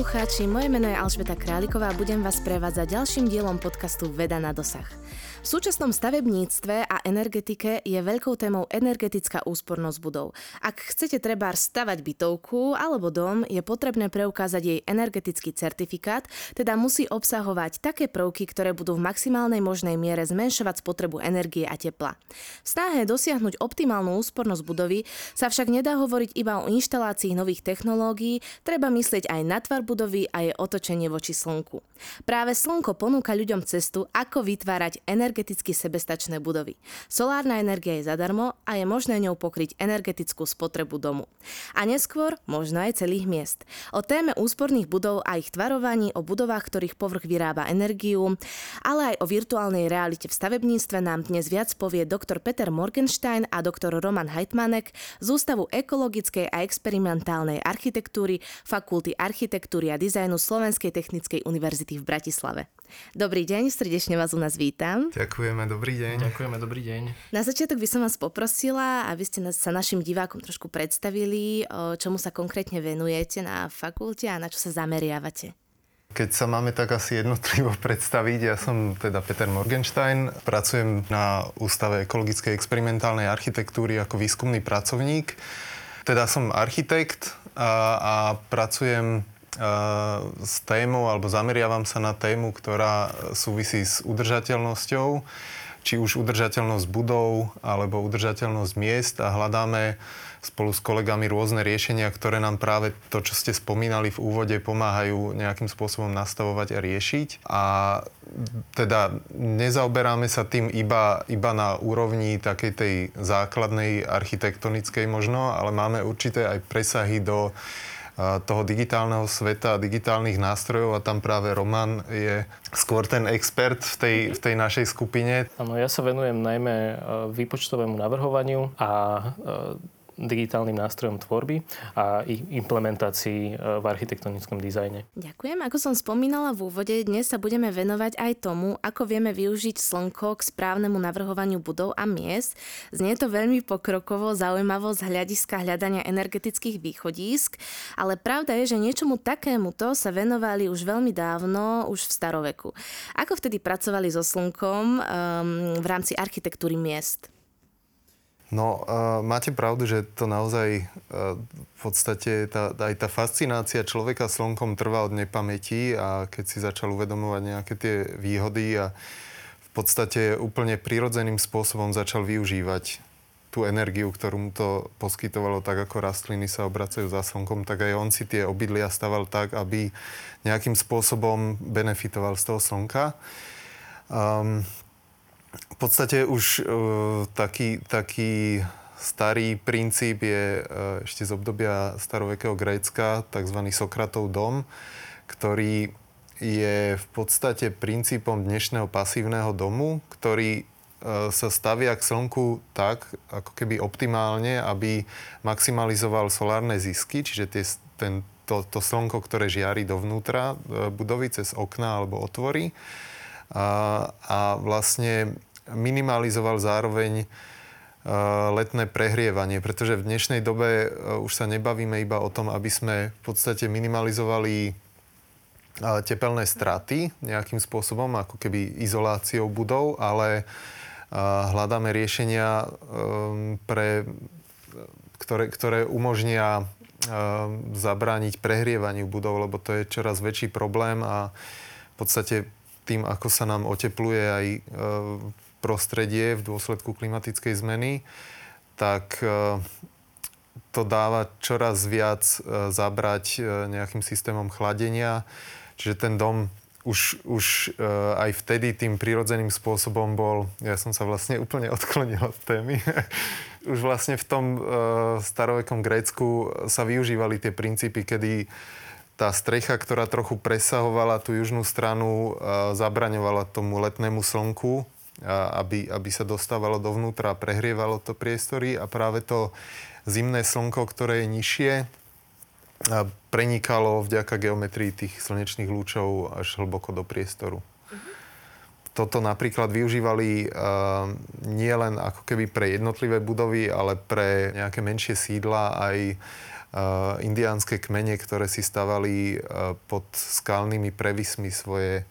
Poslucháči, moje meno je Alžbeta Králiková a budem vás prevádzať ďalším dielom podcastu Veda na dosah. V súčasnom stavebníctve a energetike je veľkou témou energetická úspornosť budov. Ak chcete treba stavať bytovku alebo dom, je potrebné preukázať jej energetický certifikát, teda musí obsahovať také prvky, ktoré budú v maximálnej možnej miere zmenšovať spotrebu energie a tepla. V snahe dosiahnuť optimálnu úspornosť budovy sa však nedá hovoriť iba o inštalácii nových technológií, treba myslieť aj na tvar budovy a jej otočenie voči slnku. Práve slnko ponúka ľuďom cestu, ako vytvárať energetický energeticky sebestačné budovy. Solárna energia je zadarmo a je možné ňou pokryť energetickú spotrebu domu. A neskôr možno aj celých miest. O téme úsporných budov a ich tvarovaní, o budovách, ktorých povrch vyrába energiu, ale aj o virtuálnej realite v stavebníctve nám dnes viac povie doktor Peter Morgenstein a doktor Roman Heitmanek z Ústavu ekologickej a experimentálnej architektúry Fakulty architektúry a dizajnu Slovenskej technickej univerzity v Bratislave. Dobrý deň, srdečne vás u nás vítam. Ďakujeme, dobrý deň. Ďakujeme, dobrý deň. Na začiatok by som vás poprosila, aby ste sa našim divákom trošku predstavili, čomu sa konkrétne venujete na fakulte a na čo sa zameriavate. Keď sa máme tak asi jednotlivo predstaviť, ja som teda Peter Morgenstein, pracujem na Ústave ekologickej experimentálnej architektúry ako výskumný pracovník. Teda som architekt a, a pracujem s témou, alebo zameriavam sa na tému, ktorá súvisí s udržateľnosťou, či už udržateľnosť budov, alebo udržateľnosť miest a hľadáme spolu s kolegami rôzne riešenia, ktoré nám práve to, čo ste spomínali v úvode, pomáhajú nejakým spôsobom nastavovať a riešiť. A teda nezaoberáme sa tým iba, iba na úrovni takej tej základnej architektonickej možno, ale máme určité aj presahy do toho digitálneho sveta a digitálnych nástrojov a tam práve Roman je skôr ten expert v tej, v tej našej skupine. Áno, ja sa venujem najmä e, výpočtovému navrhovaniu a e, digitálnym nástrojom tvorby a ich implementácii e, v architektonickom dizajne. Ďakujem. Ako som spomínala v úvode, dnes sa budeme venovať aj tomu, ako vieme využiť slnko k správnemu navrhovaniu budov a miest. Znie to veľmi pokrokovo, zaujímavo z hľadiska hľadania energetických východísk, ale pravda je, že niečomu takémuto sa venovali už veľmi dávno, už v staroveku. Ako vtedy pracovali so slnkom um, v rámci architektúry miest? No, uh, máte pravdu, že to naozaj uh, v podstate tá, aj tá fascinácia človeka slnkom trvá od nepamäti a keď si začal uvedomovať nejaké tie výhody a v podstate úplne prirodzeným spôsobom začal využívať tú energiu, ktorú mu to poskytovalo, tak ako rastliny sa obracajú za slnkom, tak aj on si tie obydlia staval tak, aby nejakým spôsobom benefitoval z toho slnka. Um, v podstate už uh, taký, taký starý princíp je uh, ešte z obdobia starovekého Grécka, tzv. Sokratov dom, ktorý je v podstate princípom dnešného pasívneho domu, ktorý uh, sa stavia k slnku tak, ako keby optimálne, aby maximalizoval solárne zisky, čiže tie, ten, to, to slnko, ktoré žiari dovnútra budovy cez okná alebo otvory a, a vlastne minimalizoval zároveň letné prehrievanie, pretože v dnešnej dobe už sa nebavíme iba o tom, aby sme v podstate minimalizovali tepelné straty nejakým spôsobom, ako keby izoláciou budov, ale hľadáme riešenia, pre, ktoré, ktoré umožnia zabrániť prehrievaniu budov, lebo to je čoraz väčší problém a v podstate tým, ako sa nám otepluje aj e, prostredie v dôsledku klimatickej zmeny, tak e, to dáva čoraz viac e, zabrať nejakým systémom chladenia. Čiže ten dom už, už aj vtedy tým prirodzeným spôsobom bol, ja som sa vlastne úplne odklonil od témy, už vlastne v tom starovekom Grécku sa využívali tie princípy, kedy tá strecha, ktorá trochu presahovala tú južnú stranu, zabraňovala tomu letnému slnku, aby, aby sa dostávalo dovnútra a prehrievalo to priestory a práve to zimné slnko, ktoré je nižšie, prenikalo vďaka geometrii tých slnečných lúčov až hlboko do priestoru. Toto napríklad využívali uh, nie len ako keby pre jednotlivé budovy, ale pre nejaké menšie sídla aj indiánske kmene, ktoré si stavali uh, pod skalnými prevismi svoje,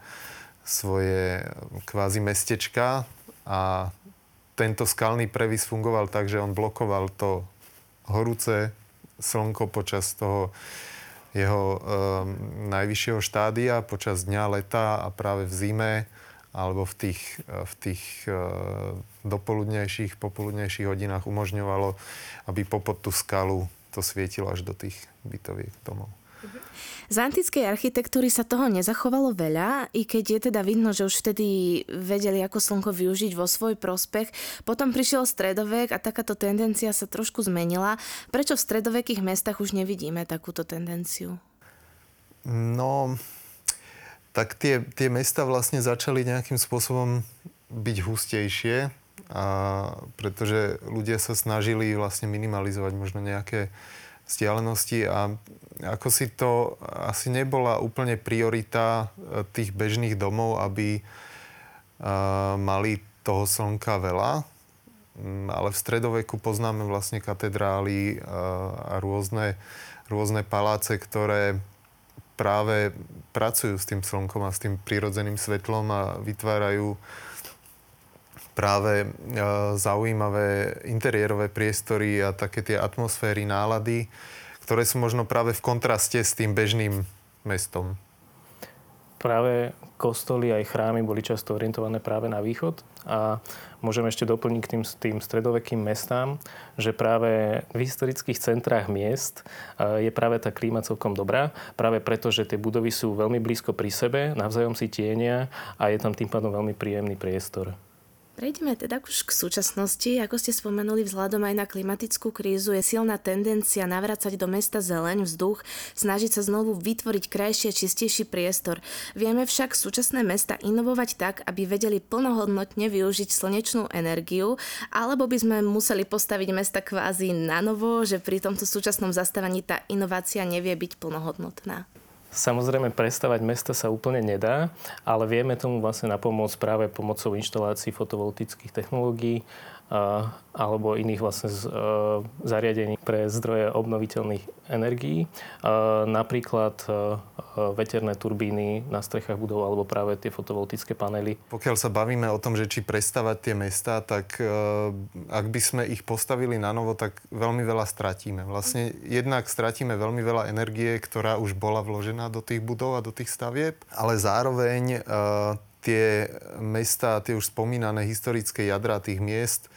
svoje kvázi mestečka. A tento skalný previs fungoval tak, že on blokoval to horúce slnko počas toho jeho um, najvyššieho štádia, počas dňa, leta a práve v zime alebo v tých, v tých uh, dopoludnejších, popoludnejších hodinách umožňovalo, aby popod tú skalu to svietilo až do tých bytoviek domov. Z antickej architektúry sa toho nezachovalo veľa, i keď je teda vidno, že už vtedy vedeli, ako slnko využiť vo svoj prospech. Potom prišiel stredovek a takáto tendencia sa trošku zmenila. Prečo v stredovekých mestách už nevidíme takúto tendenciu? No, tak tie, tie mesta vlastne začali nejakým spôsobom byť hustejšie, a pretože ľudia sa snažili vlastne minimalizovať možno nejaké vzdialenosti a ako si to asi nebola úplne priorita e, tých bežných domov, aby uh, mali toho slnka veľa. Mm, ale v stredoveku poznáme vlastne katedrály uh, a rôzne, rôzne paláce, ktoré práve pracujú s tým slnkom a s tým prírodzeným svetlom a vytvárajú práve e, zaujímavé interiérové priestory a také tie atmosféry, nálady, ktoré sú možno práve v kontraste s tým bežným mestom. Práve kostoly aj chrámy boli často orientované práve na východ a môžem ešte doplniť k tým, tým stredovekým mestám, že práve v historických centrách miest e, je práve tá klíma celkom dobrá, práve preto, že tie budovy sú veľmi blízko pri sebe, navzájom si tienia a je tam tým pádom veľmi príjemný priestor. Prejdeme teda už k súčasnosti. Ako ste spomenuli, vzhľadom aj na klimatickú krízu je silná tendencia navracať do mesta zeleň, vzduch, snažiť sa znovu vytvoriť krajší a čistejší priestor. Vieme však súčasné mesta inovovať tak, aby vedeli plnohodnotne využiť slnečnú energiu, alebo by sme museli postaviť mesta kvázi na novo, že pri tomto súčasnom zastávaní tá inovácia nevie byť plnohodnotná. Samozrejme, prestavať mesta sa úplne nedá, ale vieme tomu vlastne napomôcť práve pomocou inštalácií fotovoltických technológií alebo iných vlastne zariadení pre zdroje obnoviteľných energií. Napríklad veterné turbíny na strechách budov alebo práve tie fotovoltické panely. Pokiaľ sa bavíme o tom, že či prestavať tie mesta, tak ak by sme ich postavili na novo, tak veľmi veľa stratíme. Vlastne jednak stratíme veľmi veľa energie, ktorá už bola vložená do tých budov a do tých stavieb, ale zároveň tie mesta, tie už spomínané historické jadra tých miest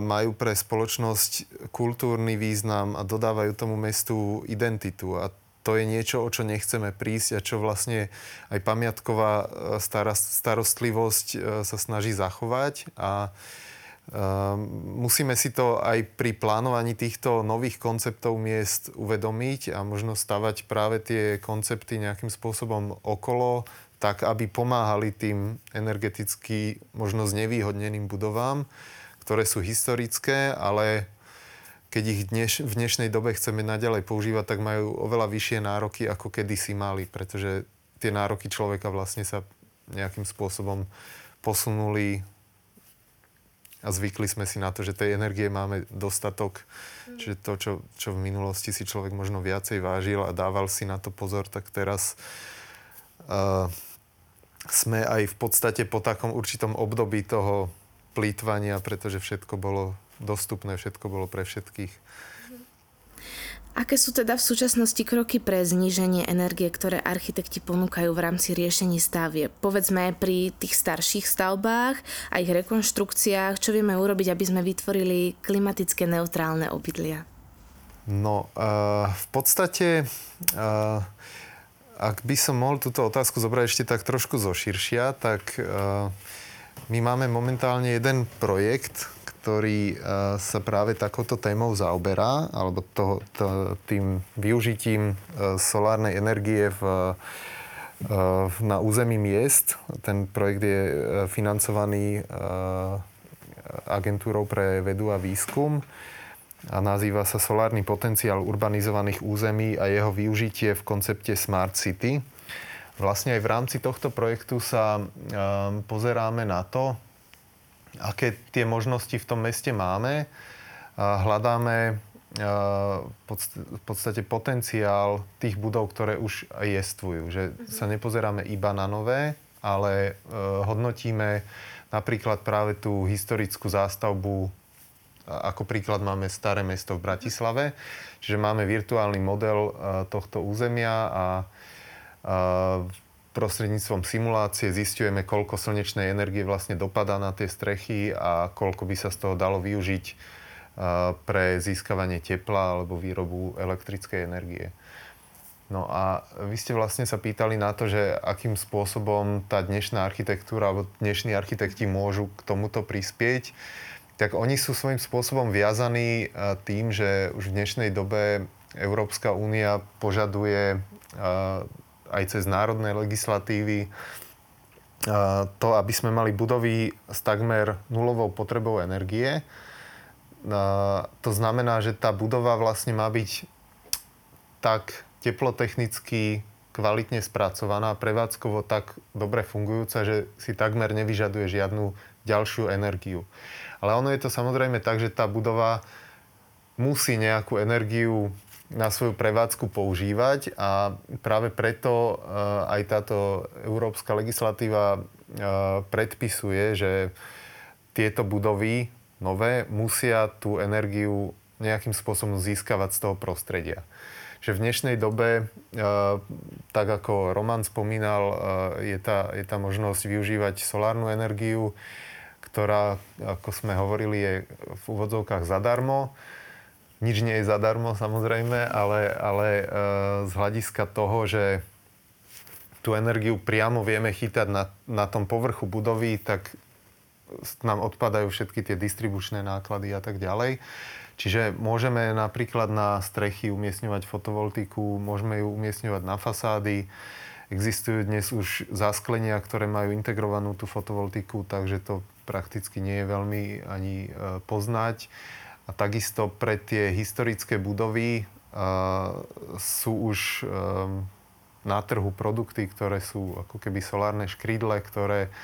majú pre spoločnosť kultúrny význam a dodávajú tomu mestu identitu. A to je niečo, o čo nechceme prísť a čo vlastne aj pamiatková e, starostlivosť e, sa snaží zachovať. A e, musíme si to aj pri plánovaní týchto nových konceptov miest uvedomiť a možno stavať práve tie koncepty nejakým spôsobom okolo tak aby pomáhali tým energeticky možno znevýhodneným budovám, ktoré sú historické, ale keď ich dneš, v dnešnej dobe chceme naďalej používať, tak majú oveľa vyššie nároky, ako kedysi mali, pretože tie nároky človeka vlastne sa nejakým spôsobom posunuli a zvykli sme si na to, že tej energie máme dostatok. Mm. Čiže to, čo, čo v minulosti si človek možno viacej vážil a dával si na to pozor, tak teraz uh, sme aj v podstate po takom určitom období toho plýtvania, pretože všetko bolo dostupné, všetko bolo pre všetkých. Aké sú teda v súčasnosti kroky pre zníženie energie, ktoré architekti ponúkajú v rámci riešení stavie? Povedzme pri tých starších stavbách a ich rekonštrukciách, čo vieme urobiť, aby sme vytvorili klimatické neutrálne obydlia? No, uh, v podstate uh, ak by som mohol túto otázku zobrať ešte tak trošku zoširšia, tak uh, my máme momentálne jeden projekt, ktorý sa práve takouto témou zaoberá, alebo to, to, tým využitím solárnej energie v, na území miest. Ten projekt je financovaný agentúrou pre vedu a výskum a nazýva sa Solárny potenciál urbanizovaných území a jeho využitie v koncepte Smart City. Vlastne aj v rámci tohto projektu sa um, pozeráme na to, aké tie možnosti v tom meste máme. A hľadáme uh, v podstate potenciál tých budov, ktoré už jestvujú. Že sa nepozeráme iba na nové, ale uh, hodnotíme napríklad práve tú historickú zástavbu ako príklad máme Staré mesto v Bratislave, čiže máme virtuálny model tohto územia a prostredníctvom simulácie zistujeme, koľko slnečnej energie vlastne dopadá na tie strechy a koľko by sa z toho dalo využiť pre získavanie tepla alebo výrobu elektrickej energie. No a vy ste vlastne sa pýtali na to, že akým spôsobom tá dnešná architektúra alebo dnešní architekti môžu k tomuto prispieť tak oni sú svojím spôsobom viazaní e, tým, že už v dnešnej dobe Európska únia požaduje e, aj cez národné legislatívy e, to, aby sme mali budovy s takmer nulovou potrebou energie. To znamená, že tá budova vlastne má byť tak teplotechnicky kvalitne spracovaná, prevádzkovo tak dobre fungujúca, že si takmer nevyžaduje žiadnu ďalšiu energiu. Ale ono je to samozrejme tak, že tá budova musí nejakú energiu na svoju prevádzku používať a práve preto uh, aj táto európska legislatíva uh, predpisuje, že tieto budovy nové musia tú energiu nejakým spôsobom získavať z toho prostredia. Že v dnešnej dobe, uh, tak ako Roman spomínal, je tá, je tá možnosť využívať solárnu energiu, ktorá, ako sme hovorili, je v úvodzovkách zadarmo. Nič nie je zadarmo samozrejme, ale, ale e, z hľadiska toho, že tú energiu priamo vieme chytať na, na tom povrchu budovy, tak nám odpadajú všetky tie distribučné náklady a tak ďalej. Čiže môžeme napríklad na strechy umiestňovať fotovoltiku, môžeme ju umiestňovať na fasády. Existujú dnes už zasklenia, ktoré majú integrovanú tú fotovoltiku, takže to prakticky nie je veľmi ani e, poznať. A takisto pre tie historické budovy e, sú už e, na trhu produkty, ktoré sú ako keby solárne škrídle, ktoré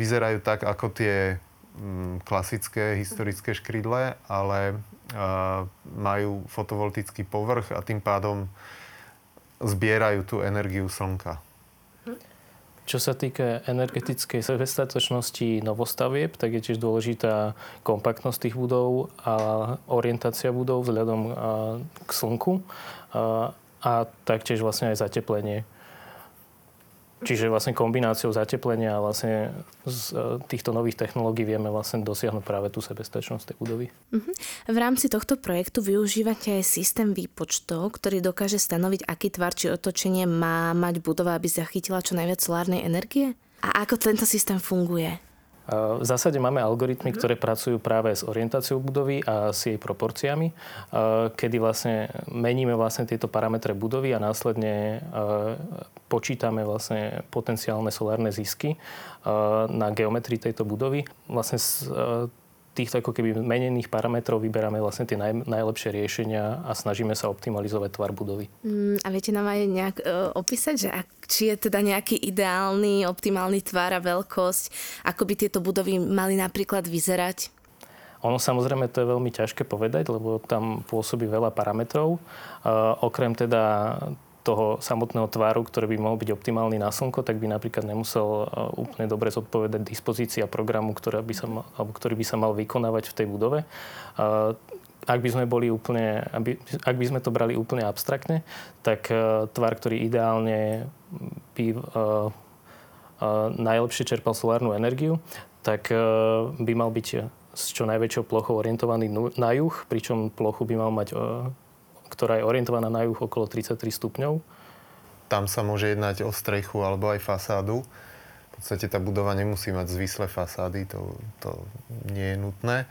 vyzerajú tak ako tie mm, klasické historické škrídle, ale majú fotovoltický povrch a tým pádom zbierajú tú energiu slnka. Čo sa týka energetickej sebestatočnosti novostavieb, tak je tiež dôležitá kompaktnosť tých budov a orientácia budov vzhľadom k slnku a taktiež vlastne aj zateplenie. Čiže vlastne kombináciou zateplenia a vlastne z e, týchto nových technológií vieme vlastne dosiahnuť práve tú sebestačnosť tej budovy. Uh-huh. V rámci tohto projektu využívate aj systém výpočtov, ktorý dokáže stanoviť, aký tvar či otočenie má mať budova, aby zachytila čo najviac solárnej energie? A ako tento systém funguje? V zásade máme algoritmy, mhm. ktoré pracujú práve s orientáciou budovy a s jej proporciami, kedy vlastne meníme vlastne tieto parametre budovy a následne počítame vlastne potenciálne solárne zisky na geometrii tejto budovy. Vlastne týchto ako keby menených parametrov vyberáme vlastne tie naj, najlepšie riešenia a snažíme sa optimalizovať tvar budovy. Mm, a viete nám aj nejak e, opísať, že ak, či je teda nejaký ideálny, optimálny tvar a veľkosť, ako by tieto budovy mali napríklad vyzerať? Ono samozrejme to je veľmi ťažké povedať, lebo tam pôsobí veľa parametrov. E, okrem teda toho samotného tváru, ktorý by mohol byť optimálny na slnko, tak by napríklad nemusel e, úplne dobre zodpovedať dispozícia programu, ktorá by sa mal, alebo ktorý by sa mal vykonávať v tej budove. E, ak by sme boli úplne, ak by sme to brali úplne abstraktne, tak e, tvar, ktorý ideálne by najlepšie čerpal solárnu energiu, tak by mal byť s čo najväčšou plochou orientovaný na juh, pričom plochu by mal mať ktorá je orientovaná na juh okolo 33 stupňov. Tam sa môže jednať o strechu alebo aj fasádu. V podstate tá budova nemusí mať zvislé fasády, to, to nie je nutné.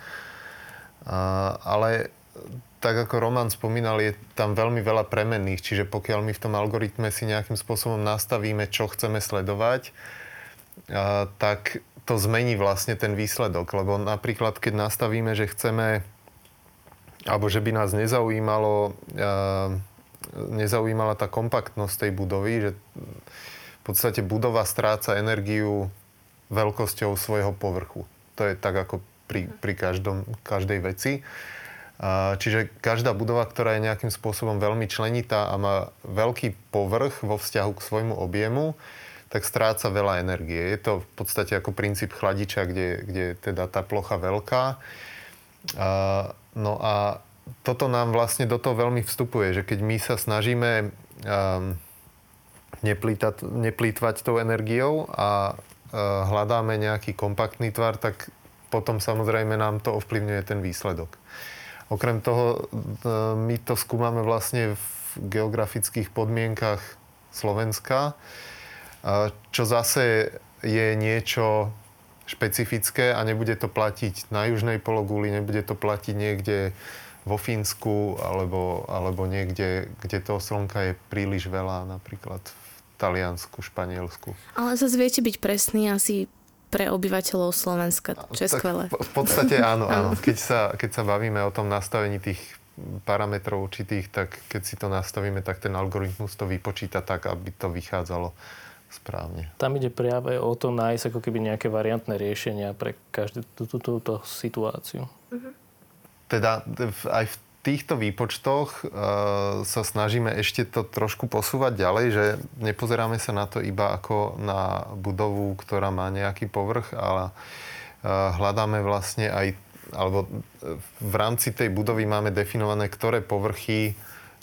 ale tak ako Roman spomínal, je tam veľmi veľa premenných, čiže pokiaľ my v tom algoritme si nejakým spôsobom nastavíme, čo chceme sledovať, tak to zmení vlastne ten výsledok. Lebo napríklad, keď nastavíme, že chceme, alebo že by nás nezaujímalo, nezaujímala tá kompaktnosť tej budovy, že v podstate budova stráca energiu veľkosťou svojho povrchu. To je tak ako pri, pri každom, každej veci. Čiže každá budova, ktorá je nejakým spôsobom veľmi členitá a má veľký povrch vo vzťahu k svojmu objemu, tak stráca veľa energie. Je to v podstate ako princíp chladiča, kde, je teda tá plocha veľká. No a toto nám vlastne do toho veľmi vstupuje, že keď my sa snažíme um, neplýtať, neplýtvať tou energiou a uh, hľadáme nejaký kompaktný tvar, tak potom samozrejme nám to ovplyvňuje ten výsledok. Okrem toho uh, my to skúmame vlastne v geografických podmienkach Slovenska, uh, čo zase je niečo špecifické a nebude to platiť na južnej pologuli, nebude to platiť niekde vo Fínsku alebo, alebo niekde, kde toho slnka je príliš veľa, napríklad v Taliansku, Španielsku. Ale zase viete byť presný asi pre obyvateľov Slovenska, čo je tak skvelé. V, v podstate áno, áno. Keď sa, keď sa bavíme o tom nastavení tých parametrov určitých, tak keď si to nastavíme, tak ten algoritmus to vypočíta tak, aby to vychádzalo správne. Tam ide práve o to nájsť ako keby nejaké variantné riešenia pre každú túto, túto situáciu. Uh-huh teda aj v týchto výpočtoch uh, sa snažíme ešte to trošku posúvať ďalej, že nepozeráme sa na to iba ako na budovu, ktorá má nejaký povrch, ale uh, hľadáme vlastne aj, alebo v rámci tej budovy máme definované, ktoré povrchy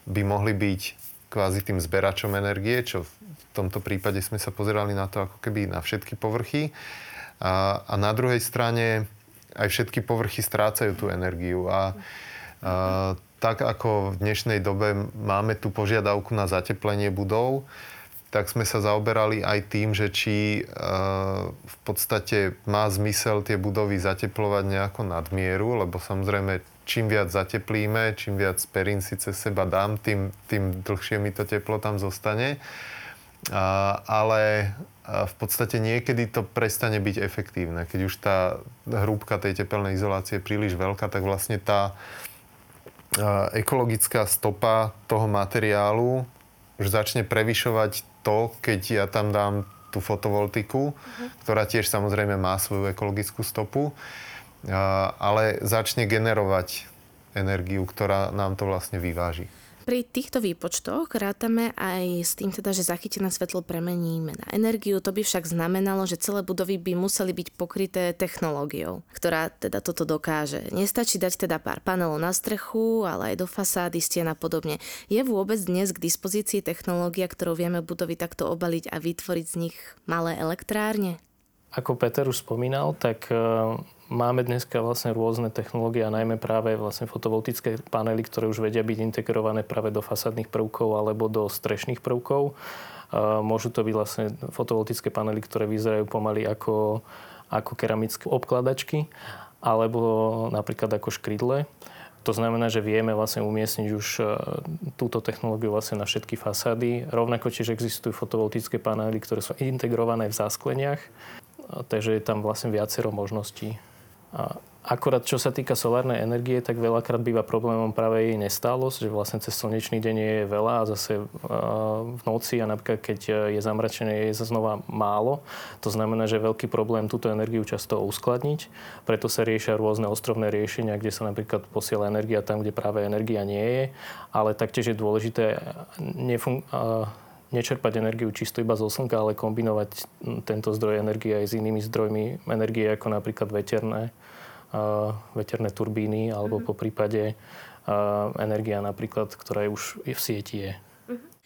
by mohli byť kvázi tým zberačom energie, čo tomto prípade sme sa pozerali na to ako keby na všetky povrchy. A, a na druhej strane aj všetky povrchy strácajú tú energiu. A, a tak ako v dnešnej dobe máme tú požiadavku na zateplenie budov, tak sme sa zaoberali aj tým, že či uh, v podstate má zmysel tie budovy zateplovať nejako nadmieru, lebo samozrejme čím viac zateplíme, čím viac perín si cez seba dám, tým, tým dlhšie mi to teplo tam zostane. Ale v podstate niekedy to prestane byť efektívne. Keď už tá hrúbka tej tepelnej izolácie je príliš veľká, tak vlastne tá ekologická stopa toho materiálu už začne prevyšovať to, keď ja tam dám tú fotovoltiku, uh-huh. ktorá tiež samozrejme má svoju ekologickú stopu, ale začne generovať energiu, ktorá nám to vlastne vyváži. Pri týchto výpočtoch rátame aj s tým teda, že zachytené svetlo premeníme na energiu. To by však znamenalo, že celé budovy by museli byť pokryté technológiou, ktorá teda toto dokáže. Nestačí dať teda pár panelov na strechu, ale aj do fasády, stien a podobne. Je vôbec dnes k dispozícii technológia, ktorou vieme budovy takto obaliť a vytvoriť z nich malé elektrárne? Ako Peter už spomínal, tak Máme dneska vlastne rôzne technológie a najmä práve vlastne fotovoltické panely, ktoré už vedia byť integrované práve do fasadných prvkov alebo do strešných prvkov. Môžu to byť vlastne fotovoltické panely, ktoré vyzerajú pomaly ako, ako keramické obkladačky alebo napríklad ako škrydle. To znamená, že vieme vlastne umiestniť už e, túto technológiu vlastne na všetky fasády. Rovnako tiež existujú fotovoltické panely, ktoré sú integrované v záskleniach, takže je tam vlastne viacero možností. Akorát čo sa týka solárnej energie, tak veľakrát býva problémom práve jej nestálosť, že vlastne cez slnečný deň je veľa a zase v noci a napríklad keď je zamračené, je znova málo. To znamená, že veľký problém túto energiu často uskladniť. Preto sa riešia rôzne ostrovné riešenia, kde sa napríklad posiela energia tam, kde práve energia nie je. Ale taktiež je dôležité nefun- nečerpať energiu čisto iba zo slnka, ale kombinovať tento zdroj energie aj s inými zdrojmi energie, ako napríklad veterné, uh, veterné turbíny, alebo mm-hmm. po prípade uh, energia napríklad, ktorá je už v sieti je.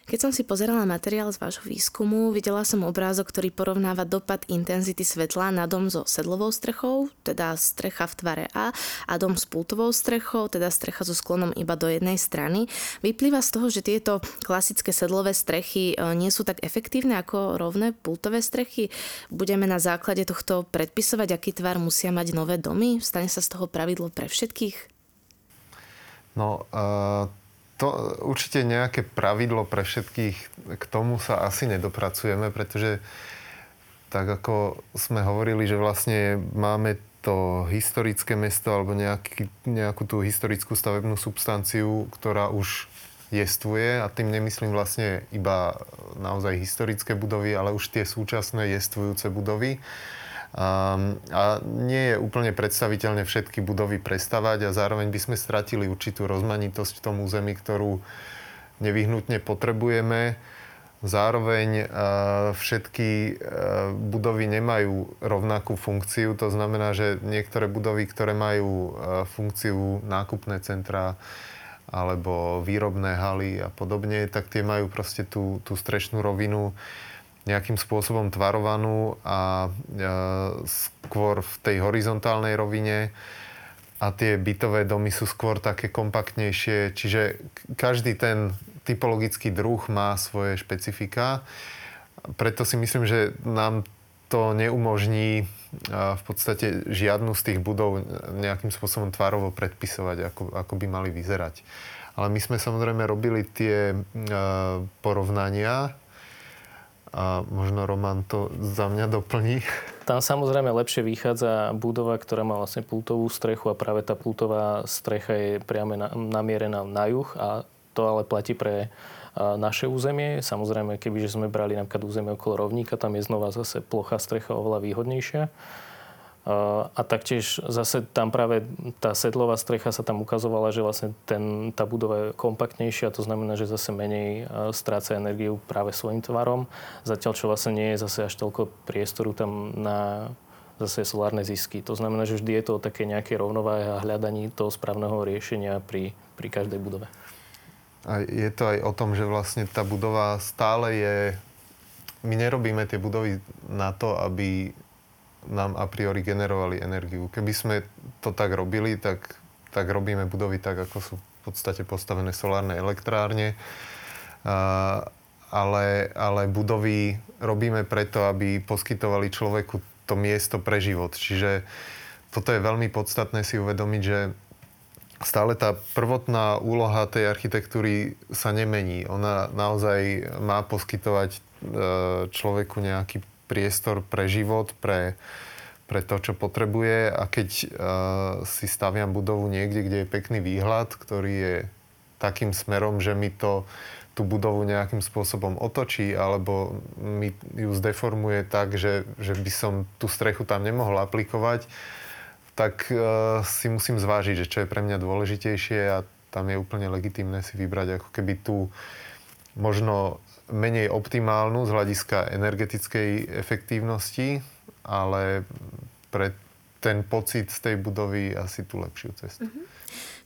Keď som si pozerala materiál z vášho výskumu, videla som obrázok, ktorý porovnáva dopad intenzity svetla na dom so sedlovou strechou, teda strecha v tvare A, a dom s pultovou strechou, teda strecha so sklonom iba do jednej strany. Vyplýva z toho, že tieto klasické sedlové strechy e, nie sú tak efektívne ako rovné pultové strechy. Budeme na základe tohto predpisovať, aký tvar musia mať nové domy? Stane sa z toho pravidlo pre všetkých? No, uh, to určite nejaké pravidlo pre všetkých, k tomu sa asi nedopracujeme, pretože tak ako sme hovorili, že vlastne máme to historické mesto alebo nejaký, nejakú tú historickú stavebnú substanciu, ktorá už jestvuje a tým nemyslím vlastne iba naozaj historické budovy, ale už tie súčasné jestvujúce budovy. A, nie je úplne predstaviteľné všetky budovy prestavať a zároveň by sme stratili určitú rozmanitosť v tom území, ktorú nevyhnutne potrebujeme. Zároveň všetky budovy nemajú rovnakú funkciu, to znamená, že niektoré budovy, ktoré majú funkciu nákupné centra alebo výrobné haly a podobne, tak tie majú proste tú, tú strešnú rovinu nejakým spôsobom tvarovanú a skôr v tej horizontálnej rovine a tie bytové domy sú skôr také kompaktnejšie, čiže každý ten typologický druh má svoje špecifika. Preto si myslím, že nám to neumožní v podstate žiadnu z tých budov nejakým spôsobom tvarovo predpisovať, ako, ako by mali vyzerať. Ale my sme samozrejme robili tie porovnania a možno Roman to za mňa doplní. Tam samozrejme lepšie vychádza budova, ktorá má vlastne pultovú strechu a práve tá pultová strecha je priame namierená na juh a to ale platí pre naše územie. Samozrejme, kebyže sme brali napríklad územie okolo rovníka, tam je znova zase plochá strecha oveľa výhodnejšia. A taktiež zase tam práve tá sedlová strecha sa tam ukazovala, že vlastne ten, tá budova je kompaktnejšia, to znamená, že zase menej stráca energiu práve svojim tvarom. Zatiaľ, čo vlastne nie je zase až toľko priestoru tam na zase solárne zisky. To znamená, že vždy je to také nejaké rovnováhe a hľadaní toho správneho riešenia pri, pri každej budove. A je to aj o tom, že vlastne tá budova stále je... My nerobíme tie budovy na to, aby nám a priori generovali energiu. Keby sme to tak robili, tak, tak robíme budovy tak, ako sú v podstate postavené solárne elektrárne. A, ale, ale budovy robíme preto, aby poskytovali človeku to miesto pre život. Čiže toto je veľmi podstatné si uvedomiť, že stále tá prvotná úloha tej architektúry sa nemení. Ona naozaj má poskytovať e, človeku nejaký priestor pre život, pre, pre to, čo potrebuje. A keď uh, si staviam budovu niekde, kde je pekný výhľad, ktorý je takým smerom, že mi to tú budovu nejakým spôsobom otočí alebo mi ju zdeformuje tak, že, že by som tú strechu tam nemohol aplikovať, tak uh, si musím zvážiť, že čo je pre mňa dôležitejšie a tam je úplne legitimné si vybrať ako keby tú možno menej optimálnu z hľadiska energetickej efektívnosti, ale pre ten pocit z tej budovy asi tú lepšiu cestu. Mm-hmm.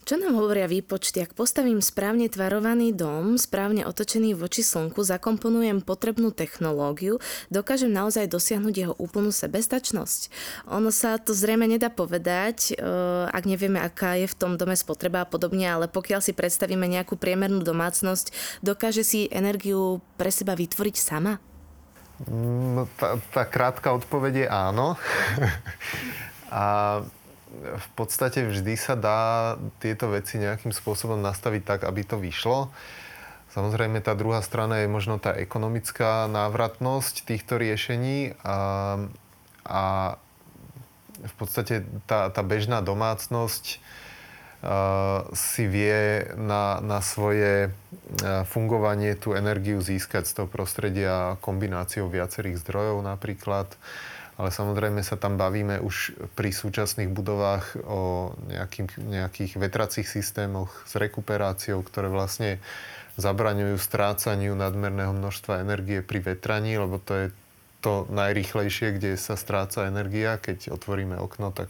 Čo nám hovoria výpočty? Ak postavím správne tvarovaný dom, správne otočený voči slnku, zakomponujem potrebnú technológiu, dokážem naozaj dosiahnuť jeho úplnú sebestačnosť? Ono sa to zrejme nedá povedať, eh, ak nevieme, aká je v tom dome spotreba a podobne, ale pokiaľ si predstavíme nejakú priemernú domácnosť, dokáže si energiu pre seba vytvoriť sama? No, tá, tá krátka odpoveď je áno. a v podstate vždy sa dá tieto veci nejakým spôsobom nastaviť tak, aby to vyšlo. Samozrejme, tá druhá strana je možno tá ekonomická návratnosť týchto riešení a, a v podstate tá, tá bežná domácnosť uh, si vie na, na svoje uh, fungovanie tú energiu získať z toho prostredia kombináciou viacerých zdrojov napríklad. Uh, ale samozrejme sa tam bavíme už pri súčasných budovách o nejakých, nejakých vetracích systémoch s rekuperáciou, ktoré vlastne zabraňujú strácaniu nadmerného množstva energie pri vetraní, lebo to je to najrýchlejšie, kde sa stráca energia. Keď otvoríme okno, tak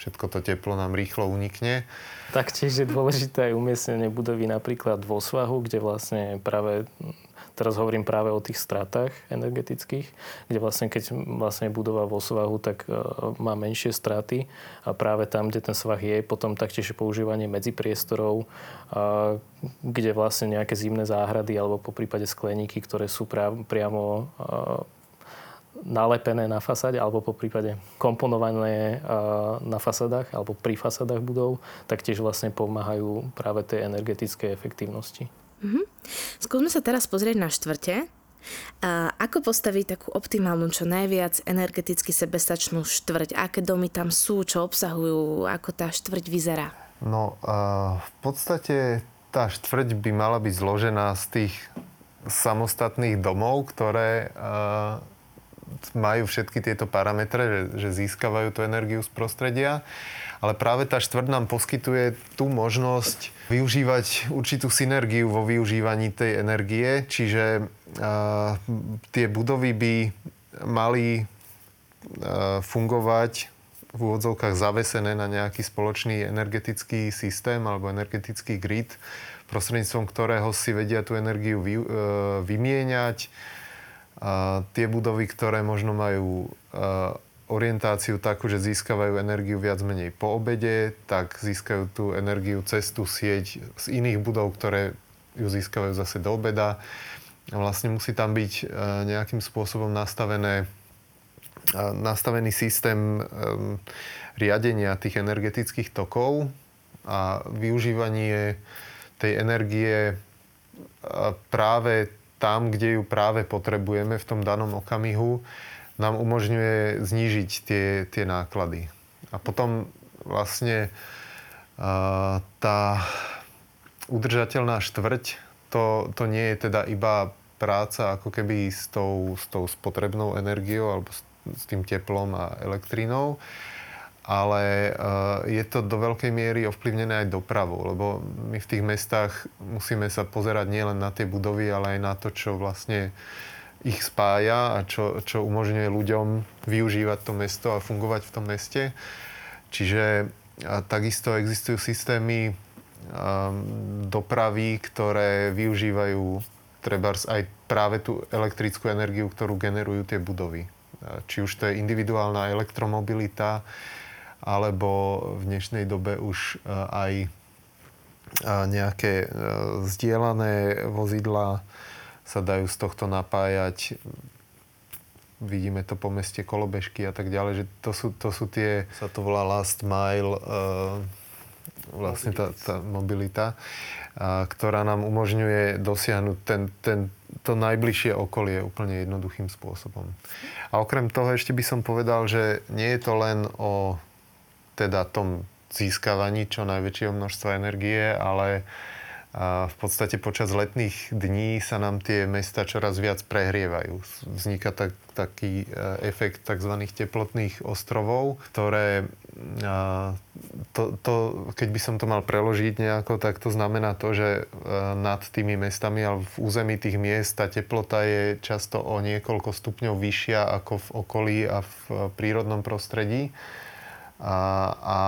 všetko to teplo nám rýchlo unikne. Taktiež je dôležité aj umiestnenie budovy napríklad vo svahu, kde vlastne práve Teraz hovorím práve o tých stratách energetických, kde vlastne keď vlastne budova vo svahu, tak e, má menšie straty a práve tam, kde ten svah je, potom taktiež používanie medzipriestorov, kde vlastne nejaké zimné záhrady alebo po prípade skleníky, ktoré sú priamo nalepené na fasáde alebo po prípade komponované na fasádach alebo pri fasádach budov, tak tiež vlastne pomáhajú práve tej energetickej efektívnosti. Mm-hmm. Skúsme sa teraz pozrieť na štvrte. A ako postaviť takú optimálnu, čo najviac energeticky sebestačnú štvrť? Aké domy tam sú, čo obsahujú, ako tá štvrť vyzerá? No, v podstate tá štvrť by mala byť zložená z tých samostatných domov, ktoré majú všetky tieto parametre, že, že získavajú tú energiu z prostredia. Ale práve tá štvrť nám poskytuje tú možnosť využívať určitú synergiu vo využívaní tej energie, čiže uh, tie budovy by mali uh, fungovať v úvodzovkách zavesené na nejaký spoločný energetický systém alebo energetický grid, prostredníctvom ktorého si vedia tú energiu vy, uh, vymieňať a tie budovy, ktoré možno majú orientáciu takú, že získavajú energiu viac menej po obede, tak získajú tú energiu cez tú sieť z iných budov, ktoré ju získavajú zase do obeda. A vlastne musí tam byť nejakým spôsobom nastavené, nastavený systém riadenia tých energetických tokov a využívanie tej energie práve tam, kde ju práve potrebujeme v tom danom okamihu, nám umožňuje znížiť tie, tie náklady. A potom vlastne uh, tá udržateľná štvrť, to, to nie je teda iba práca ako keby s tou, s tou spotrebnou energiou alebo s, s tým teplom a elektrínou, ale uh, je to do veľkej miery ovplyvnené aj dopravou, lebo my v tých mestách musíme sa pozerať nielen na tie budovy, ale aj na to, čo vlastne ich spája a čo, čo umožňuje ľuďom využívať to mesto a fungovať v tom meste. Čiže a takisto existujú systémy um, dopravy, ktoré využívajú trebárs aj práve tú elektrickú energiu, ktorú generujú tie budovy. Či už to je individuálna elektromobilita, alebo v dnešnej dobe už e, aj e, nejaké e, zdieľané vozidla sa dajú z tohto napájať. Vidíme to po meste kolobežky a tak ďalej, že to sú, to sú tie, sa to volá last mile, vlastne tá, tá mobilita, ktorá nám umožňuje dosiahnuť ten, ten, to najbližšie okolie úplne jednoduchým spôsobom. A okrem toho ešte by som povedal, že nie je to len o teda tom získavaní čo najväčšieho množstva energie, ale v podstate počas letných dní sa nám tie mesta čoraz viac prehrievajú. Vzniká tak, taký e, efekt tzv. teplotných ostrovov, ktoré, to, to, keď by som to mal preložiť nejako, tak to znamená to, že e, nad tými mestami alebo v území tých miest tá teplota je často o niekoľko stupňov vyššia ako v okolí a v prírodnom prostredí. A, a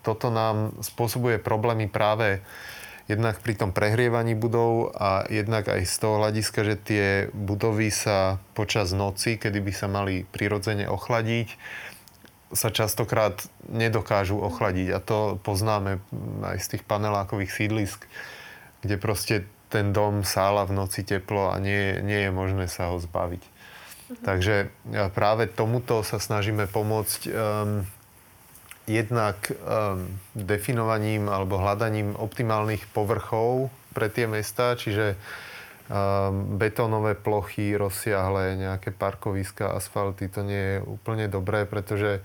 toto nám spôsobuje problémy práve jednak pri tom prehrievaní budov a jednak aj z toho hľadiska, že tie budovy sa počas noci, kedy by sa mali prirodzene ochladiť, sa častokrát nedokážu ochladiť. A to poznáme aj z tých panelákových sídlisk, kde proste ten dom sála v noci teplo a nie, nie je možné sa ho zbaviť. Mhm. Takže práve tomuto sa snažíme pomôcť um, jednak um, definovaním alebo hľadaním optimálnych povrchov pre tie mesta, čiže um, betónové plochy, rozsiahle, nejaké parkoviska, asfalty, to nie je úplne dobré, pretože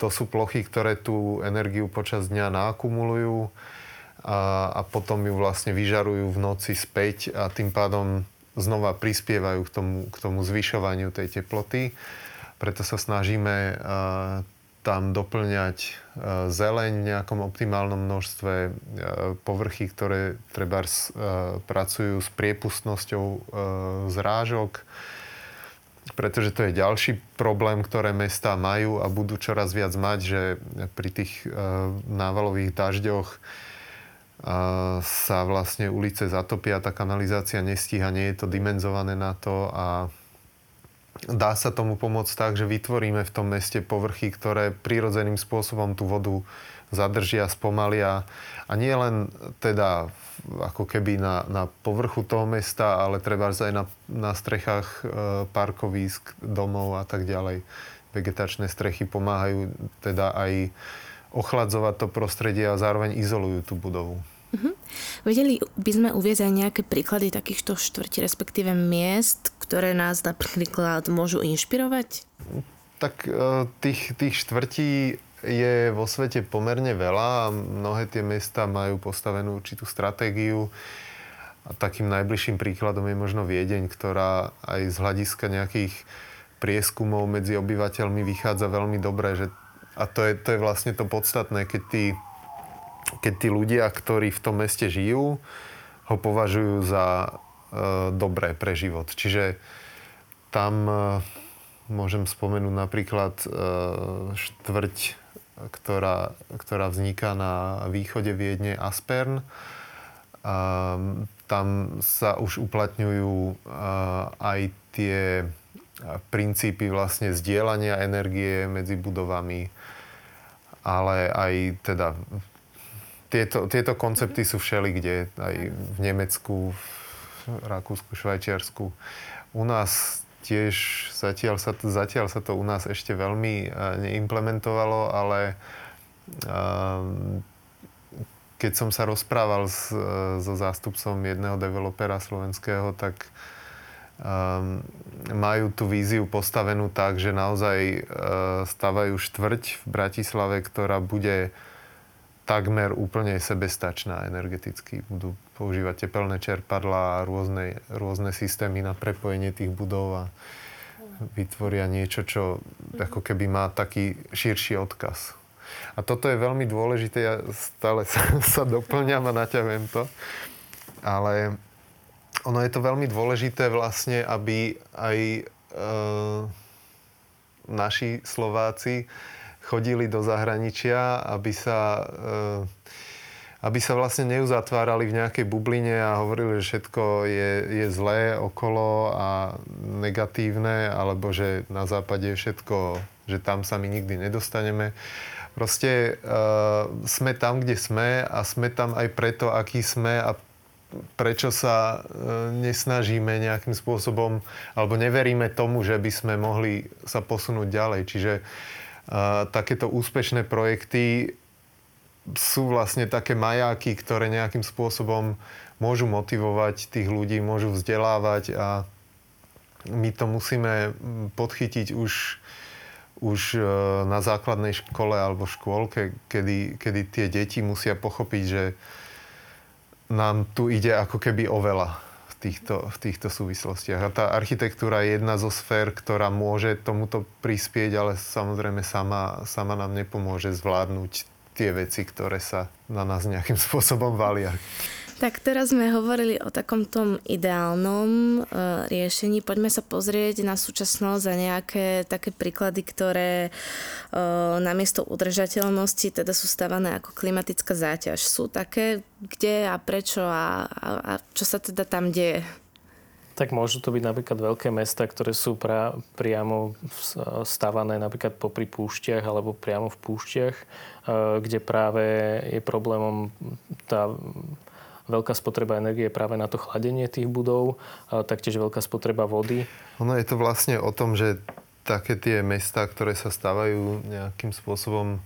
to sú plochy, ktoré tú energiu počas dňa naakumulujú a, a potom ju vlastne vyžarujú v noci späť a tým pádom znova prispievajú k tomu, k tomu zvyšovaniu tej teploty. Preto sa snažíme tam doplňať e, zeleň v nejakom optimálnom množstve, e, povrchy, ktoré treba e, pracujú s priepustnosťou zrážok, pretože to je ďalší problém, ktoré mestá majú a budú čoraz viac mať, že pri tých návalových dažďoch sa vlastne ulice zatopia, tá kanalizácia nestíha, nie je to dimenzované na to a dá sa tomu pomôcť tak, že vytvoríme v tom meste povrchy, ktoré prirodzeným spôsobom tú vodu zadržia, spomalia. A nie len teda ako keby na, na povrchu toho mesta, ale treba aj na, na strechách e, parkovísk, domov a tak ďalej. Vegetačné strechy pomáhajú teda aj ochladzovať to prostredie a zároveň izolujú tú budovu. Uh-huh. Vedeli by sme uvieť aj nejaké príklady takýchto štvrti, respektíve miest, ktoré nás napríklad môžu inšpirovať? Tak e, tých, tých štvrtí je vo svete pomerne veľa a mnohé tie mesta majú postavenú určitú stratégiu. A takým najbližším príkladom je možno Viedeň, ktorá aj z hľadiska nejakých prieskumov medzi obyvateľmi vychádza veľmi dobre. Že, a to je, to je vlastne to podstatné, keď tí, keď tí ľudia, ktorí v tom meste žijú, ho považujú za dobré pre život. Čiže tam e, môžem spomenúť napríklad e, štvrť ktorá, ktorá vzniká na východe Viedne Aspern. A tam sa už uplatňujú aj tie princípy vlastne zdieľania energie medzi budovami, ale aj teda tieto, tieto koncepty sú všelikde, aj v Nemecku, v Rakúsku, Švajčiarsku. U nás tiež zatiaľ sa, to, zatiaľ sa to u nás ešte veľmi uh, neimplementovalo, ale uh, keď som sa rozprával s, uh, so zástupcom jedného developera slovenského, tak um, majú tú víziu postavenú tak, že naozaj uh, stavajú štvrť v Bratislave, ktorá bude takmer úplne sebestačná energeticky. Budú používať tepelné čerpadlá a rôzne, rôzne systémy na prepojenie tých budov a vytvoria niečo, čo ako keby má taký širší odkaz. A toto je veľmi dôležité, ja stále sa, sa doplňam a naťahujem to, ale ono je to veľmi dôležité vlastne, aby aj e, naši Slováci chodili do zahraničia, aby sa, eh, aby sa vlastne neuzatvárali v nejakej bubline a hovorili, že všetko je, je zlé okolo a negatívne, alebo že na západe je všetko, že tam sa my nikdy nedostaneme. Proste uh, sme tam, kde sme a sme tam aj preto, aký sme a prečo sa uh, nesnažíme nejakým spôsobom, alebo neveríme tomu, že by sme mohli sa posunúť ďalej. Čiže takéto úspešné projekty sú vlastne také majáky, ktoré nejakým spôsobom môžu motivovať tých ľudí, môžu vzdelávať a my to musíme podchytiť už, už e, na základnej škole alebo škôlke, kedy, kedy tie deti musia pochopiť, že nám tu ide ako keby o veľa týchto, v týchto súvislostiach. A tá architektúra je jedna zo sfér, ktorá môže tomuto prispieť, ale samozrejme sama, sama nám nepomôže zvládnuť tie veci, ktoré sa na nás nejakým spôsobom valia. Tak teraz sme hovorili o takom tom ideálnom e, riešení. Poďme sa pozrieť na súčasnosť a nejaké také príklady, ktoré e, namiesto udržateľnosti teda sú stávané ako klimatická záťaž. Sú také, kde a prečo a, a, a čo sa teda tam deje? Tak môžu to byť napríklad veľké mesta, ktoré sú pra, priamo stavané napríklad popri púšťach alebo priamo v púšťach, e, kde práve je problémom tá veľká spotreba energie práve na to chladenie tých budov, taktiež veľká spotreba vody. Ono je to vlastne o tom, že také tie mesta, ktoré sa stávajú nejakým spôsobom e,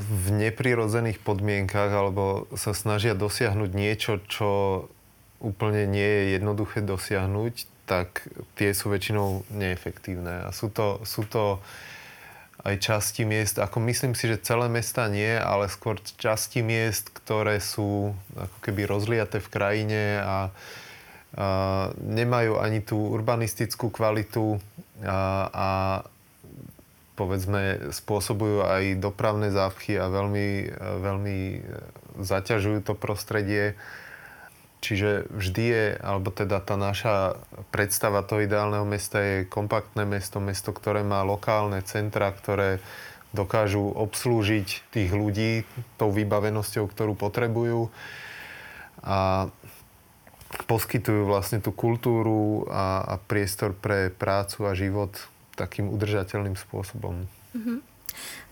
v neprirodzených podmienkach alebo sa snažia dosiahnuť niečo, čo úplne nie je jednoduché dosiahnuť, tak tie sú väčšinou neefektívne. A sú to, sú to aj časti miest, ako myslím si, že celé mesta nie, ale skôr časti miest, ktoré sú ako keby rozliaté v krajine a, a nemajú ani tú urbanistickú kvalitu a, a povedzme spôsobujú aj dopravné závchy a veľmi, veľmi zaťažujú to prostredie. Čiže vždy je, alebo teda tá naša predstava toho ideálneho mesta je kompaktné mesto, mesto, ktoré má lokálne centra, ktoré dokážu obslúžiť tých ľudí tou vybavenosťou, ktorú potrebujú a poskytujú vlastne tú kultúru a, a priestor pre prácu a život takým udržateľným spôsobom. Mm-hmm.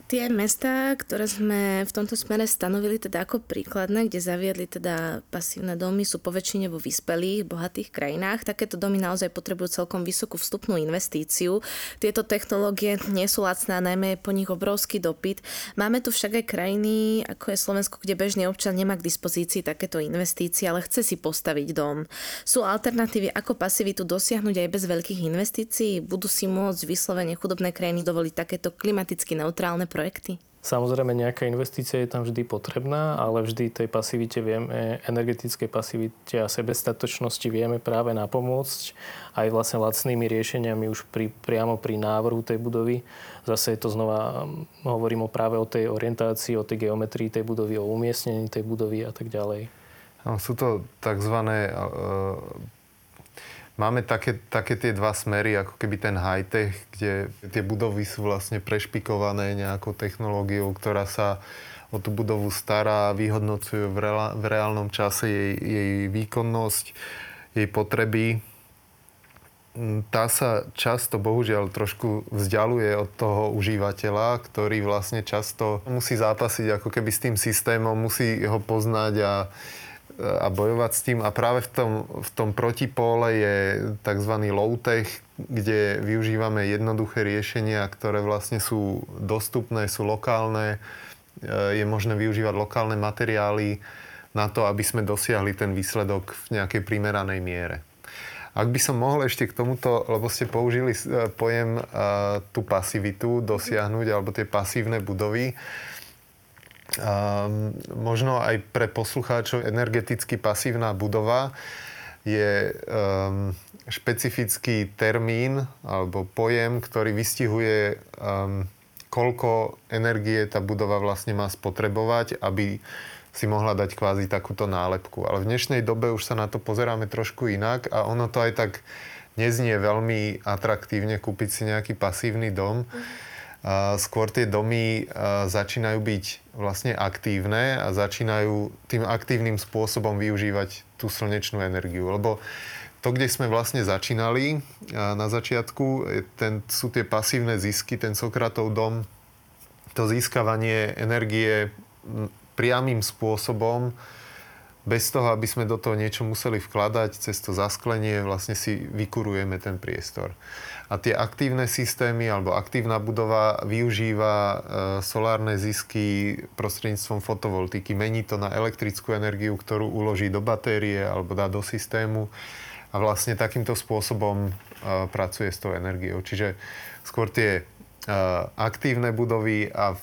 Tie mestá, ktoré sme v tomto smere stanovili teda ako príkladné, kde zaviedli teda pasívne domy, sú poväčšine vo vyspelých, bohatých krajinách. Takéto domy naozaj potrebujú celkom vysokú vstupnú investíciu. Tieto technológie nie sú lacné, najmä je po nich obrovský dopyt. Máme tu však aj krajiny, ako je Slovensko, kde bežný občan nemá k dispozícii takéto investície, ale chce si postaviť dom. Sú alternatívy, ako pasivitu dosiahnuť aj bez veľkých investícií? Budú si môcť vyslovene chudobné krajiny dovoliť takéto klimaticky neutrálne projekty? Samozrejme nejaká investícia je tam vždy potrebná, ale vždy tej pasivite vieme, energetickej pasivite a sebestatočnosti vieme práve napomôcť aj vlastne lacnými riešeniami už pri, priamo pri návrhu tej budovy. Zase je to znova, hovorím o práve o tej orientácii, o tej geometrii tej budovy, o umiestnení tej budovy a tak ďalej. Sú to tzv. Máme také, také tie dva smery, ako keby ten high-tech, kde tie budovy sú vlastne prešpikované nejakou technológiou, ktorá sa o tú budovu stará, vyhodnocuje v, reál, v reálnom čase jej, jej výkonnosť, jej potreby. Mm, tá sa často, bohužiaľ, trošku vzdialuje od toho užívateľa, ktorý vlastne často musí zápasiť ako keby s tým systémom, musí ho poznať a a bojovať s tým. A práve v tom, v tom protipóle je tzv. low-tech, kde využívame jednoduché riešenia, ktoré vlastne sú dostupné, sú lokálne. Je možné využívať lokálne materiály na to, aby sme dosiahli ten výsledok v nejakej primeranej miere. Ak by som mohol ešte k tomuto, lebo ste použili e, pojem e, tú pasivitu dosiahnuť, alebo tie pasívne budovy, Um, možno aj pre poslucháčov energeticky pasívna budova je um, špecifický termín alebo pojem, ktorý vystihuje, um, koľko energie tá budova vlastne má spotrebovať, aby si mohla dať kvázi takúto nálepku. Ale v dnešnej dobe už sa na to pozeráme trošku inak a ono to aj tak neznie veľmi atraktívne kúpiť si nejaký pasívny dom. Mm skôr tie domy začínajú byť vlastne aktívne a začínajú tým aktívnym spôsobom využívať tú slnečnú energiu. Lebo to, kde sme vlastne začínali na začiatku, ten, sú tie pasívne zisky, ten Sokratov dom, to získavanie energie priamým spôsobom, bez toho, aby sme do toho niečo museli vkladať, cez to zasklenie vlastne si vykurujeme ten priestor a tie aktívne systémy alebo aktívna budova využíva e, solárne zisky prostredníctvom fotovoltiky. Mení to na elektrickú energiu, ktorú uloží do batérie alebo dá do systému a vlastne takýmto spôsobom e, pracuje s tou energiou. Čiže skôr tie aktívne budovy a,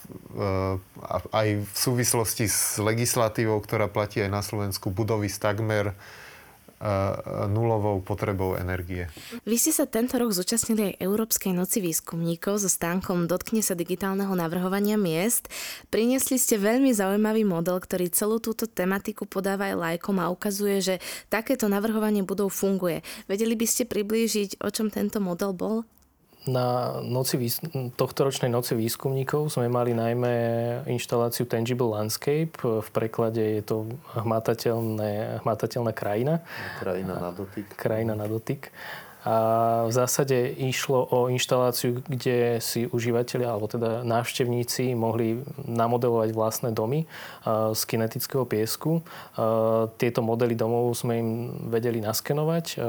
a aj v súvislosti s legislatívou, ktorá platí aj na Slovensku, budovy s takmer nulovou potrebou energie. Vy ste sa tento rok zúčastnili aj Európskej noci výskumníkov so stánkom Dotkne sa digitálneho navrhovania miest. Priniesli ste veľmi zaujímavý model, ktorý celú túto tematiku podáva aj lajkom a ukazuje, že takéto navrhovanie budov funguje. Vedeli by ste priblížiť, o čom tento model bol? Na noci, tohto ročnej noci výskumníkov sme mali najmä inštaláciu Tangible Landscape. V preklade je to hmatateľné, hmatateľná krajina. Krajina na dotyk. Krajina na dotyk. A v zásade išlo o inštaláciu, kde si užívateľia, alebo teda návštevníci mohli namodelovať vlastné domy z kinetického piesku. Tieto modely domov sme im vedeli naskenovať,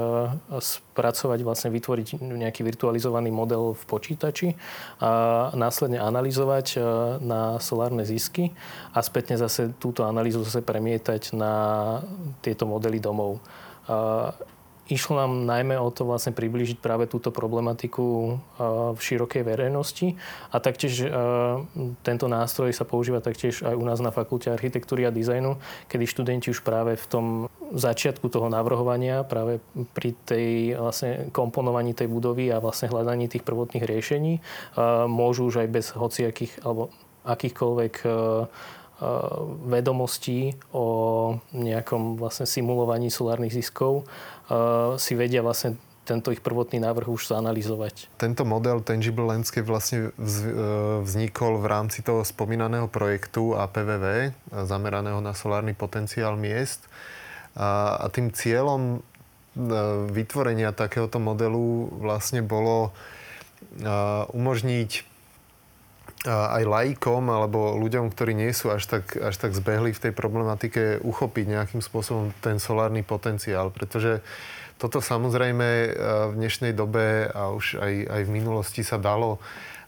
spracovať, vlastne vytvoriť nejaký virtualizovaný model v počítači a následne analyzovať na solárne zisky a spätne zase túto analýzu zase premietať na tieto modely domov. Išlo nám najmä o to vlastne priblížiť práve túto problematiku v širokej verejnosti a taktiež tento nástroj sa používa taktiež aj u nás na Fakulte architektúry a dizajnu, kedy študenti už práve v tom začiatku toho navrhovania, práve pri tej vlastne komponovaní tej budovy a vlastne hľadaní tých prvotných riešení môžu už aj bez hociakých alebo akýchkoľvek vedomostí o nejakom vlastne simulovaní solárnych ziskov si vedia vlastne tento ich prvotný návrh už zanalizovať. Tento model Tangible Landscape vlastne e, vznikol v rámci toho spomínaného projektu APVV, zameraného na solárny potenciál miest. A, tým cieľom vytvorenia takéhoto modelu vlastne bolo umožniť aj laikom alebo ľuďom, ktorí nie sú až tak, až tak zbehli v tej problematike, uchopiť nejakým spôsobom ten solárny potenciál. Pretože toto samozrejme v dnešnej dobe a už aj, aj v minulosti sa dalo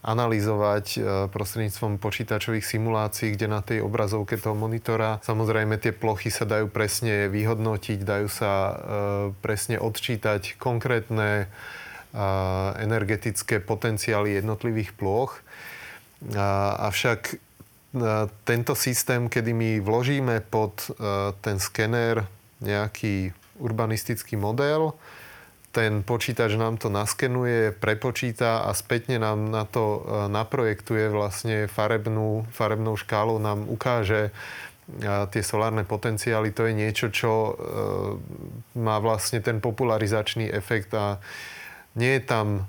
analyzovať prostredníctvom počítačových simulácií, kde na tej obrazovke toho monitora samozrejme tie plochy sa dajú presne vyhodnotiť, dajú sa presne odčítať konkrétne energetické potenciály jednotlivých plôch. Avšak tento systém, kedy my vložíme pod ten skener nejaký urbanistický model, ten počítač nám to naskenuje, prepočíta a spätne nám na to naprojektuje vlastne farebnú, farebnou škálou, nám ukáže tie solárne potenciály. To je niečo, čo má vlastne ten popularizačný efekt a nie je tam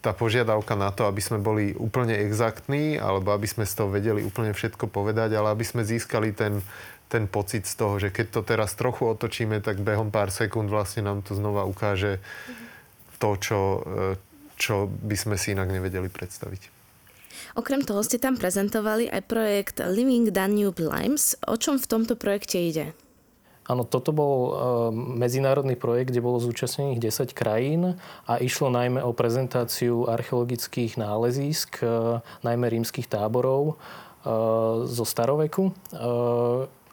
tá požiadavka na to, aby sme boli úplne exaktní, alebo aby sme z toho vedeli úplne všetko povedať, ale aby sme získali ten, ten pocit z toho, že keď to teraz trochu otočíme, tak behom pár sekúnd vlastne nám to znova ukáže to, čo, čo by sme si inak nevedeli predstaviť. Okrem toho ste tam prezentovali aj projekt Living Danube Limes. O čom v tomto projekte ide? Áno, toto bol e, medzinárodný projekt, kde bolo zúčastnených 10 krajín a išlo najmä o prezentáciu archeologických nálezísk, e, najmä rímskych táborov e, zo staroveku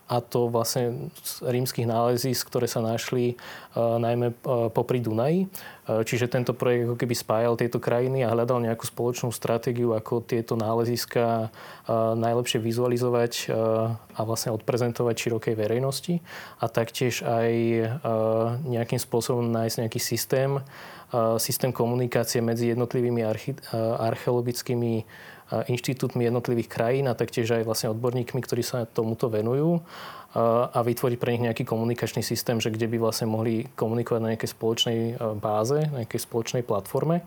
a to vlastne z rímskych nálezísk, ktoré sa našli uh, najmä uh, popri Dunaji. Uh, čiže tento projekt ako keby spájal tieto krajiny a hľadal nejakú spoločnú stratégiu, ako tieto náleziska najlepšie vizualizovať a vlastne odprezentovať širokej verejnosti a taktiež aj nejakým spôsobom nájsť nejaký systém, systém komunikácie medzi jednotlivými archi- archeologickými inštitútmi jednotlivých krajín a taktiež aj vlastne odborníkmi, ktorí sa tomuto venujú a vytvoriť pre nich nejaký komunikačný systém, že kde by vlastne mohli komunikovať na nejakej spoločnej báze, na nejakej spoločnej platforme.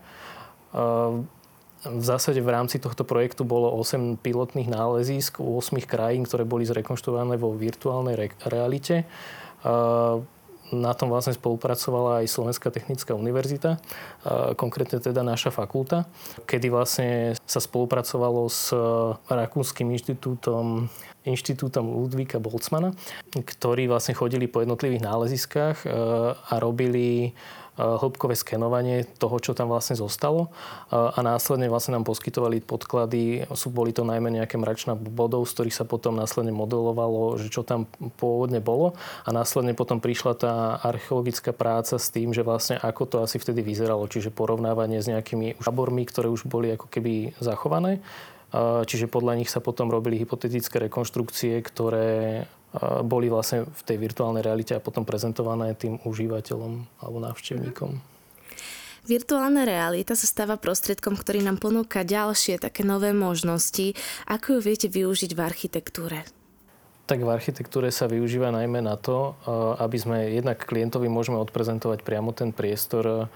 V zásade v rámci tohto projektu bolo 8 pilotných nálezísk u 8 krajín, ktoré boli zrekonštruované vo virtuálnej re- realite na tom vlastne spolupracovala aj Slovenská technická univerzita, konkrétne teda naša fakulta, kedy vlastne sa spolupracovalo s Rakúskym inštitútom inštitútom Ludvíka Boltzmana, ktorí vlastne chodili po jednotlivých náleziskách a robili hĺbkové skenovanie toho, čo tam vlastne zostalo a následne vlastne nám poskytovali podklady, sú, boli to najmä nejaké mračná bodov, z ktorých sa potom následne modelovalo, že čo tam pôvodne bolo a následne potom prišla tá archeologická práca s tým, že vlastne ako to asi vtedy vyzeralo, čiže porovnávanie s nejakými tábormi, ktoré už boli ako keby zachované. Čiže podľa nich sa potom robili hypotetické rekonštrukcie, ktoré boli vlastne v tej virtuálnej realite a potom prezentované tým užívateľom alebo návštevníkom. Virtuálna realita sa stáva prostriedkom, ktorý nám ponúka ďalšie také nové možnosti. Ako ju viete využiť v architektúre? Tak v architektúre sa využíva najmä na to, aby sme jednak klientovi môžeme odprezentovať priamo ten priestor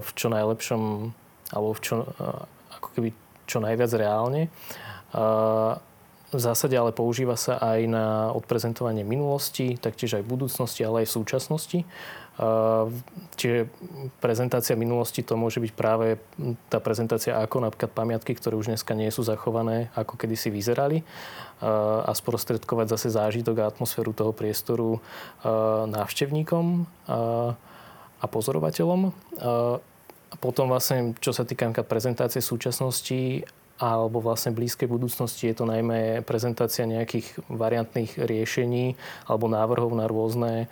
v čo najlepšom alebo v čo, ako keby čo najviac reálne v zásade ale používa sa aj na odprezentovanie minulosti, taktiež aj budúcnosti, ale aj v súčasnosti. Čiže prezentácia minulosti to môže byť práve tá prezentácia ako napríklad pamiatky, ktoré už dneska nie sú zachované, ako kedysi vyzerali a sprostredkovať zase zážitok a atmosféru toho priestoru návštevníkom a pozorovateľom. A potom vlastne, čo sa týka prezentácie súčasnosti, alebo vlastne blízkej budúcnosti je to najmä prezentácia nejakých variantných riešení alebo návrhov na rôzne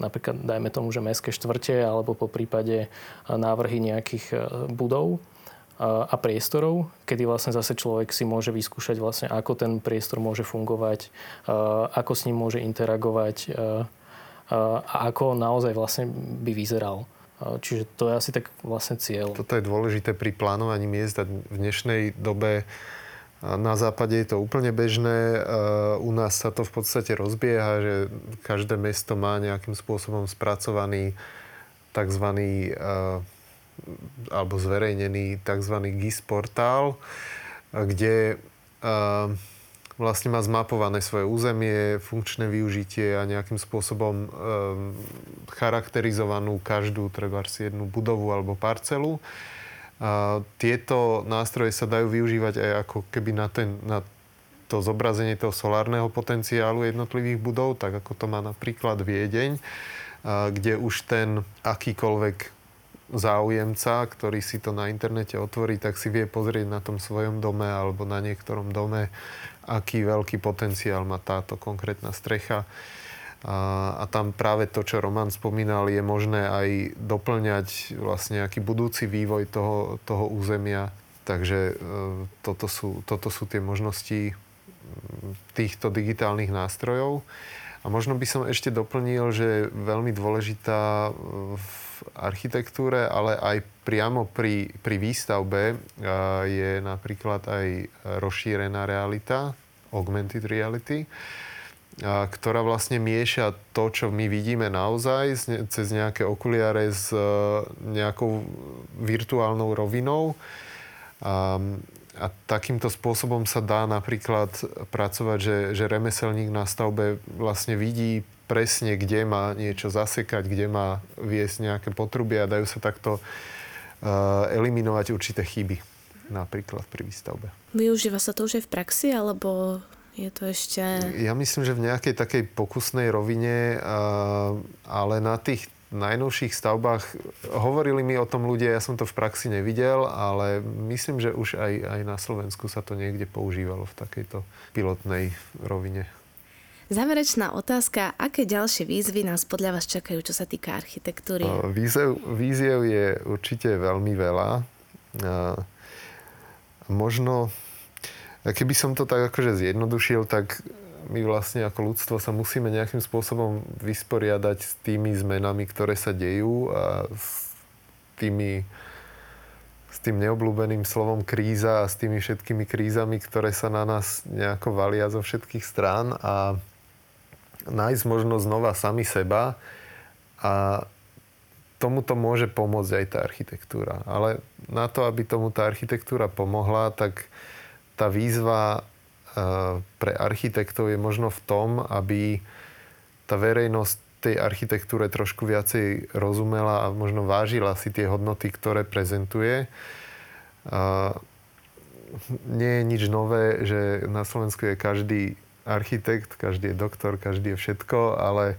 napríklad dajme tomu, že mestské štvrte alebo po prípade návrhy nejakých e, budov a priestorov, kedy vlastne zase človek si môže vyskúšať vlastne, ako ten priestor môže fungovať, ako s ním môže interagovať a ako naozaj vlastne by vyzeral. Čiže to je asi tak vlastne cieľ. Toto je dôležité pri plánovaní miest a v dnešnej dobe na západe je to úplne bežné. U nás sa to v podstate rozbieha, že každé mesto má nejakým spôsobom spracovaný tzv. alebo zverejnený tzv. GIS portál, kde vlastne má zmapované svoje územie, funkčné využitie a nejakým spôsobom e, charakterizovanú každú, treba jednu budovu alebo parcelu. A tieto nástroje sa dajú využívať aj ako keby na, ten, na to zobrazenie toho solárneho potenciálu jednotlivých budov, tak ako to má napríklad Viedeň, kde už ten akýkoľvek záujemca, ktorý si to na internete otvorí, tak si vie pozrieť na tom svojom dome alebo na niektorom dome, aký veľký potenciál má táto konkrétna strecha. A, a tam práve to, čo Roman spomínal, je možné aj doplňať vlastne nejaký budúci vývoj toho, toho územia. Takže e, toto sú, toto sú tie možnosti týchto digitálnych nástrojov. A možno by som ešte doplnil, že je veľmi dôležitá v architektúre, ale aj priamo pri, pri výstavbe e, je napríklad aj rozšírená realita, augmented reality ktorá vlastne mieša to, čo my vidíme naozaj cez nejaké okuliare s e, nejakou virtuálnou rovinou. A, a takýmto spôsobom sa dá napríklad pracovať, že, že remeselník na stavbe vlastne vidí presne, kde má niečo zasekať, kde má viesť nejaké potrubie a dajú sa takto uh, eliminovať určité chyby napríklad pri výstavbe. Využíva sa to už aj v praxi, alebo je to ešte... Ja myslím, že v nejakej takej pokusnej rovine, ale na tých najnovších stavbách hovorili mi o tom ľudia, ja som to v praxi nevidel, ale myslím, že už aj, aj na Slovensku sa to niekde používalo v takejto pilotnej rovine. Záverečná otázka. Aké ďalšie výzvy nás podľa vás čakajú, čo sa týka architektúry? Výziev, výziev je určite veľmi veľa. Možno keby som to tak akože zjednodušil, tak my vlastne ako ľudstvo sa musíme nejakým spôsobom vysporiadať s tými zmenami, ktoré sa dejú a s tými s tým neobľúbeným slovom kríza a s tými všetkými krízami, ktoré sa na nás nejako valia zo všetkých strán a nájsť možno znova sami seba a tomuto môže pomôcť aj tá architektúra. Ale na to, aby tomu tá architektúra pomohla, tak tá výzva e, pre architektov je možno v tom, aby tá verejnosť tej architektúre trošku viacej rozumela a možno vážila si tie hodnoty, ktoré prezentuje. A nie je nič nové, že na Slovensku je každý architekt, každý je doktor, každý je všetko, ale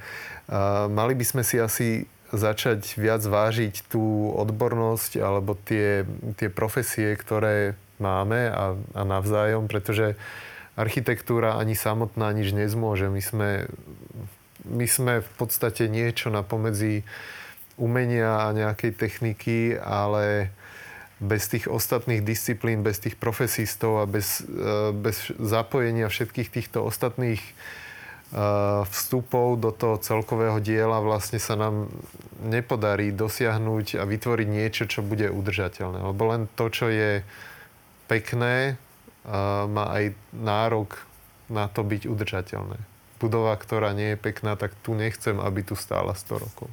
mali by sme si asi začať viac vážiť tú odbornosť alebo tie, tie profesie, ktoré máme a, a navzájom, pretože architektúra ani samotná nič nezmôže. My sme, my sme v podstate niečo na pomedzi umenia a nejakej techniky, ale bez tých ostatných disciplín, bez tých profesistov a bez, e, bez zapojenia všetkých týchto ostatných vstupov do toho celkového diela vlastne sa nám nepodarí dosiahnuť a vytvoriť niečo, čo bude udržateľné. Lebo len to, čo je pekné, má aj nárok na to byť udržateľné. Budova, ktorá nie je pekná, tak tu nechcem, aby tu stála 100 rokov.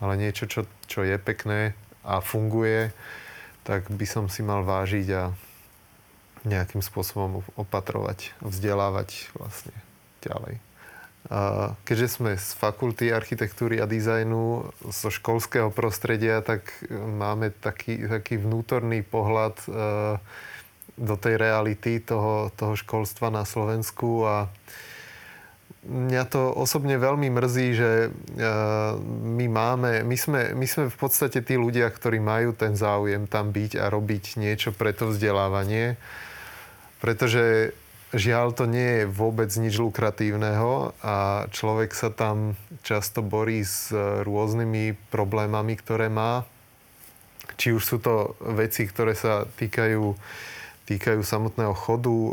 Ale niečo, čo, čo je pekné a funguje, tak by som si mal vážiť a nejakým spôsobom opatrovať, vzdelávať vlastne ďalej. A keďže sme z fakulty architektúry a dizajnu, zo školského prostredia, tak máme taký, taký vnútorný pohľad e, do tej reality toho, toho školstva na Slovensku. A mňa to osobne veľmi mrzí, že e, my máme, my sme, my sme v podstate tí ľudia, ktorí majú ten záujem tam byť a robiť niečo pre to vzdelávanie, pretože žiaľ to nie je vôbec nič lukratívneho a človek sa tam často borí s rôznymi problémami, ktoré má. Či už sú to veci, ktoré sa týkajú týkajú samotného chodu eh,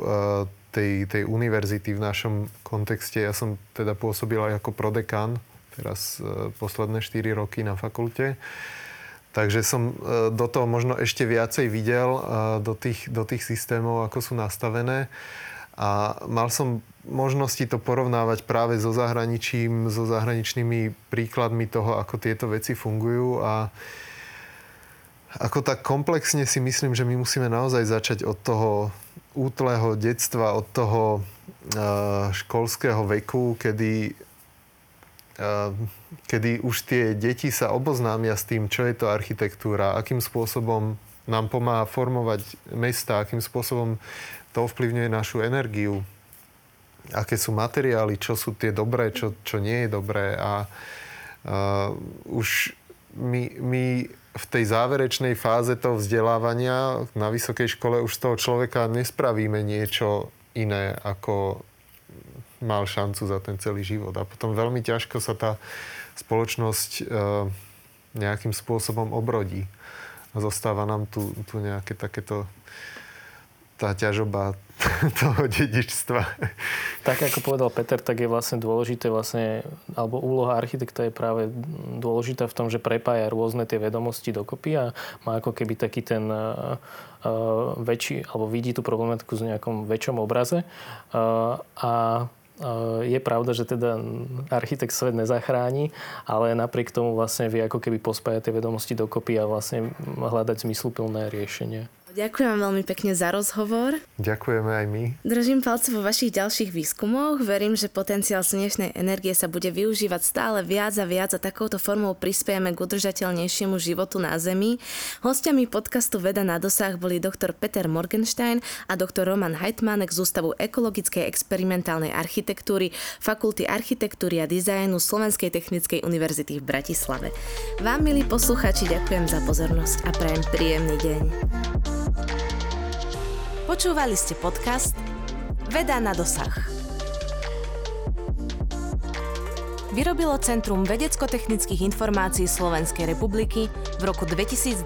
tej, tej univerzity v našom kontexte. Ja som teda pôsobil aj ako prodekan, teraz eh, posledné 4 roky na fakulte. Takže som do toho možno ešte viacej videl, do tých, do tých systémov, ako sú nastavené. A mal som možnosti to porovnávať práve so zahraničím, so zahraničnými príkladmi toho, ako tieto veci fungujú. A ako tak komplexne si myslím, že my musíme naozaj začať od toho útleho detstva, od toho uh, školského veku, kedy, uh, kedy už tie deti sa oboznámia s tým, čo je to architektúra, akým spôsobom nám pomáha formovať mesta, akým spôsobom to ovplyvňuje našu energiu, aké sú materiály, čo sú tie dobré, čo, čo nie je dobré. A uh, už my, my v tej záverečnej fáze toho vzdelávania na vysokej škole už z toho človeka nespravíme niečo iné, ako mal šancu za ten celý život. A potom veľmi ťažko sa tá spoločnosť uh, nejakým spôsobom obrodí. A zostáva nám tu, tu nejaké takéto tá ťažoba toho dedičstva. Tak ako povedal Peter, tak je vlastne dôležité vlastne, alebo úloha architekta je práve dôležitá v tom, že prepája rôzne tie vedomosti dokopy a má ako keby taký ten uh, väčší, alebo vidí tú problematiku v nejakom väčšom obraze. Uh, a je pravda, že teda architekt svet nezachráni, ale napriek tomu vlastne vie ako keby pospájať tie vedomosti dokopy a vlastne hľadať zmysluplné riešenie. Ďakujem veľmi pekne za rozhovor. Ďakujeme aj my. Držím palce vo vašich ďalších výskumoch. Verím, že potenciál slnečnej energie sa bude využívať stále viac a viac a takouto formou prispiejeme k udržateľnejšiemu životu na Zemi. Hostiami podcastu Veda na dosah boli doktor Peter Morgenstein a doktor Roman Heitmanek z Ústavu ekologickej experimentálnej architektúry Fakulty architektúry a dizajnu Slovenskej technickej univerzity v Bratislave. Vám, milí posluchači, ďakujem za pozornosť a prajem príjemný deň. Počúvali ste podcast Veda na dosah. Vyrobilo Centrum vedecko-technických informácií Slovenskej republiky v roku 2022.